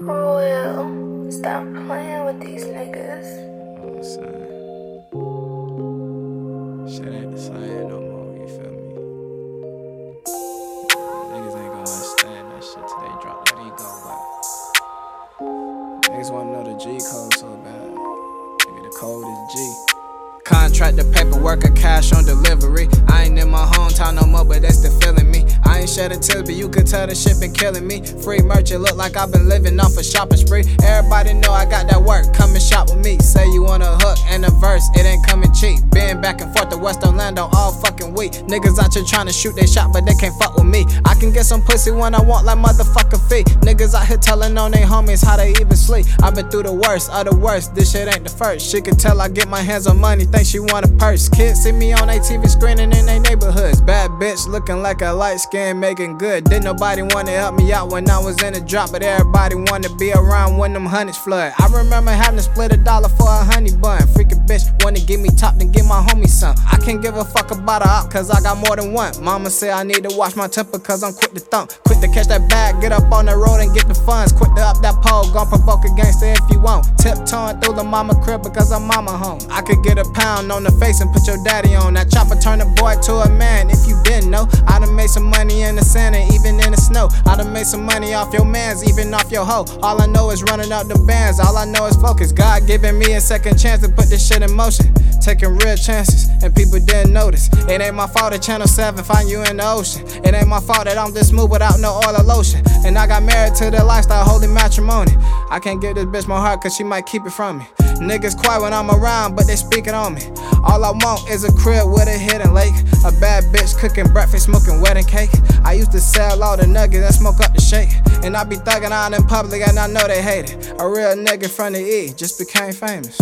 Reuel, stop playing with these niggas. I'm saying. Shit ain't the same no more, you feel me? Niggas ain't gonna understand that shit till they drop that ego, but niggas wanna know the G code so bad. Nigga, the code is G. Contract the paperwork or cash on delivery. I ain't in my hometown no more, but they still shedding tears, but you can tell the shit been killing me. Free merch, look like I've been living off a shopping spree. Everybody know I got that work, come and shop with me. Say you want a hook and a verse, it Niggas out here trying to shoot they shot, but they can't fuck with me. I can get some pussy when I want, like motherfucker feet. Niggas out here telling on they homies how they even sleep. i been through the worst of the worst, this shit ain't the first. She can tell I get my hands on money, think she want a purse. Kids see me on a TV screening in their neighborhoods. Bad bitch looking like a light skin, making good. Didn't nobody wanna help me out when I was in a drop, but everybody wanna be around when them hundreds flood. I remember having to split a dollar for a honey bun. Freaking bitch wanna give me top, then give my homie some. I can't give a fuck about a op, cause I got more than one. Mama say I need to watch my temper, cause I'm quick to thump. Quick to catch that bag, get up on the road and get the funds. Quick to up that pole, gon' provoke a gangster if you want. Tiptoeing through the mama crib because I'm mama home. I could get a pound on the face and put your daddy on. That chopper turn a boy to a man if you didn't know. I done made some money in the sand and even in the snow. I done made some money off your mans, even off your hoe. All I know is running up the bands, all I know is focus. God giving me a second chance to put this shit in motion. Taking real chances, and people didn't notice. It ain't my fault that Channel 7 find you in the ocean. It ain't my fault that I'm this smooth without no oil or lotion. And I got married to the lifestyle, holy matrimony. I can't give this bitch my heart, cause she might keep it from me. Niggas quiet when I'm around, but they speaking on me. All I want is a crib with a hidden lake. A bad bitch cooking breakfast, smoking wedding cake. I used to sell all the nuggets and smoke up the shake. And I be thugging out in public and I know they hate it. A real nigga from the E just became famous.